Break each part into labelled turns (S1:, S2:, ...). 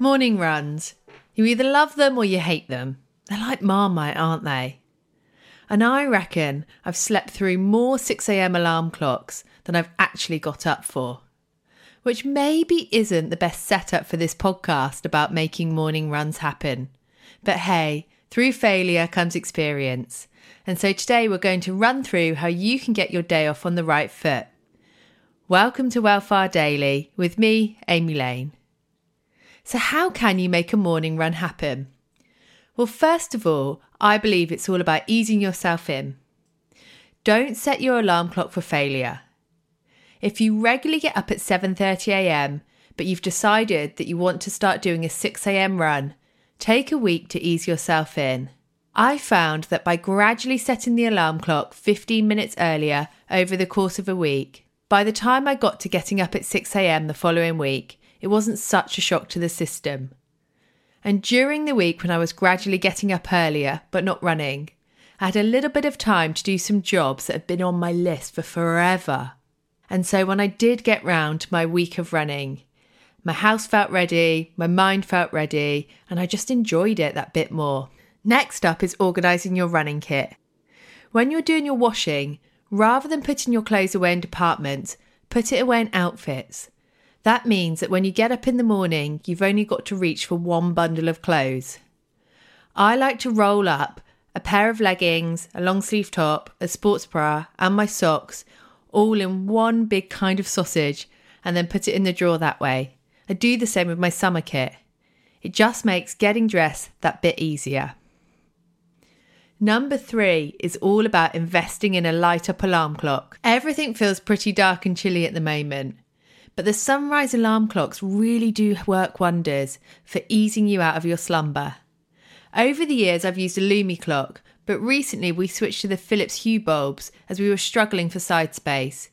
S1: Morning runs. You either love them or you hate them. They're like Marmite, aren't they? And I reckon I've slept through more 6am alarm clocks than I've actually got up for. Which maybe isn't the best setup for this podcast about making morning runs happen. But hey, through failure comes experience. And so today we're going to run through how you can get your day off on the right foot. Welcome to Welfare Daily with me, Amy Lane. So, how can you make a morning run happen? Well, first of all, I believe it's all about easing yourself in. Don't set your alarm clock for failure. If you regularly get up at 7:30 a.m., but you've decided that you want to start doing a 6 a.m. run, take a week to ease yourself in. I found that by gradually setting the alarm clock 15 minutes earlier over the course of a week, by the time I got to getting up at 6am the following week, it wasn't such a shock to the system. And during the week when I was gradually getting up earlier but not running, I had a little bit of time to do some jobs that had been on my list for forever. And so when I did get round to my week of running, my house felt ready, my mind felt ready, and I just enjoyed it that bit more. Next up is organising your running kit. When you're doing your washing, rather than putting your clothes away in departments, put it away in outfits. That means that when you get up in the morning, you've only got to reach for one bundle of clothes. I like to roll up a pair of leggings, a long sleeve top, a sports bra, and my socks all in one big kind of sausage and then put it in the drawer that way. I do the same with my summer kit. It just makes getting dressed that bit easier. Number three is all about investing in a light up alarm clock. Everything feels pretty dark and chilly at the moment, but the sunrise alarm clocks really do work wonders for easing you out of your slumber. Over the years, I've used a Lumie clock, but recently we switched to the Philips Hue bulbs as we were struggling for side space.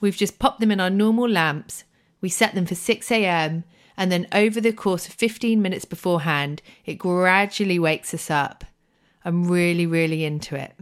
S1: We've just popped them in our normal lamps, we set them for 6am, and then over the course of 15 minutes beforehand, it gradually wakes us up. I'm really, really into it.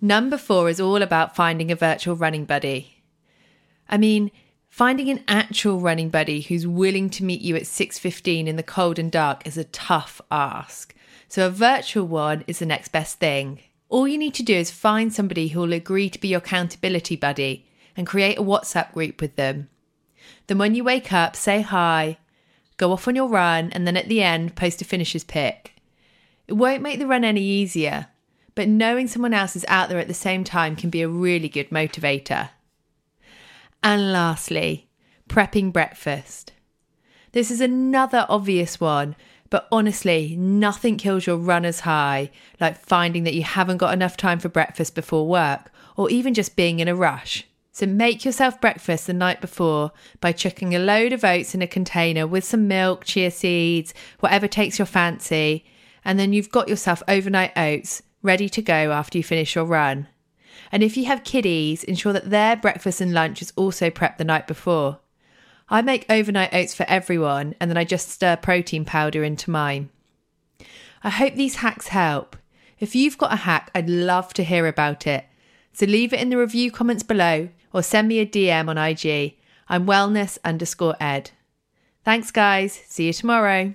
S1: Number four is all about finding a virtual running buddy. I mean, finding an actual running buddy who's willing to meet you at 6:15 in the cold and dark is a tough ask. So a virtual one is the next best thing. All you need to do is find somebody who will agree to be your accountability buddy and create a WhatsApp group with them. Then when you wake up, say hi, go off on your run, and then at the end, post a finisher's pick. It won't make the run any easier, but knowing someone else is out there at the same time can be a really good motivator. And lastly, prepping breakfast. This is another obvious one, but honestly, nothing kills your runner's high like finding that you haven't got enough time for breakfast before work or even just being in a rush. So make yourself breakfast the night before by chucking a load of oats in a container with some milk, chia seeds, whatever takes your fancy, and then you've got yourself overnight oats ready to go after you finish your run. And if you have kiddies, ensure that their breakfast and lunch is also prepped the night before. I make overnight oats for everyone and then I just stir protein powder into mine. I hope these hacks help. If you've got a hack, I'd love to hear about it. So leave it in the review comments below or send me a DM on IG. I'm wellness underscore ed. Thanks, guys. See you tomorrow.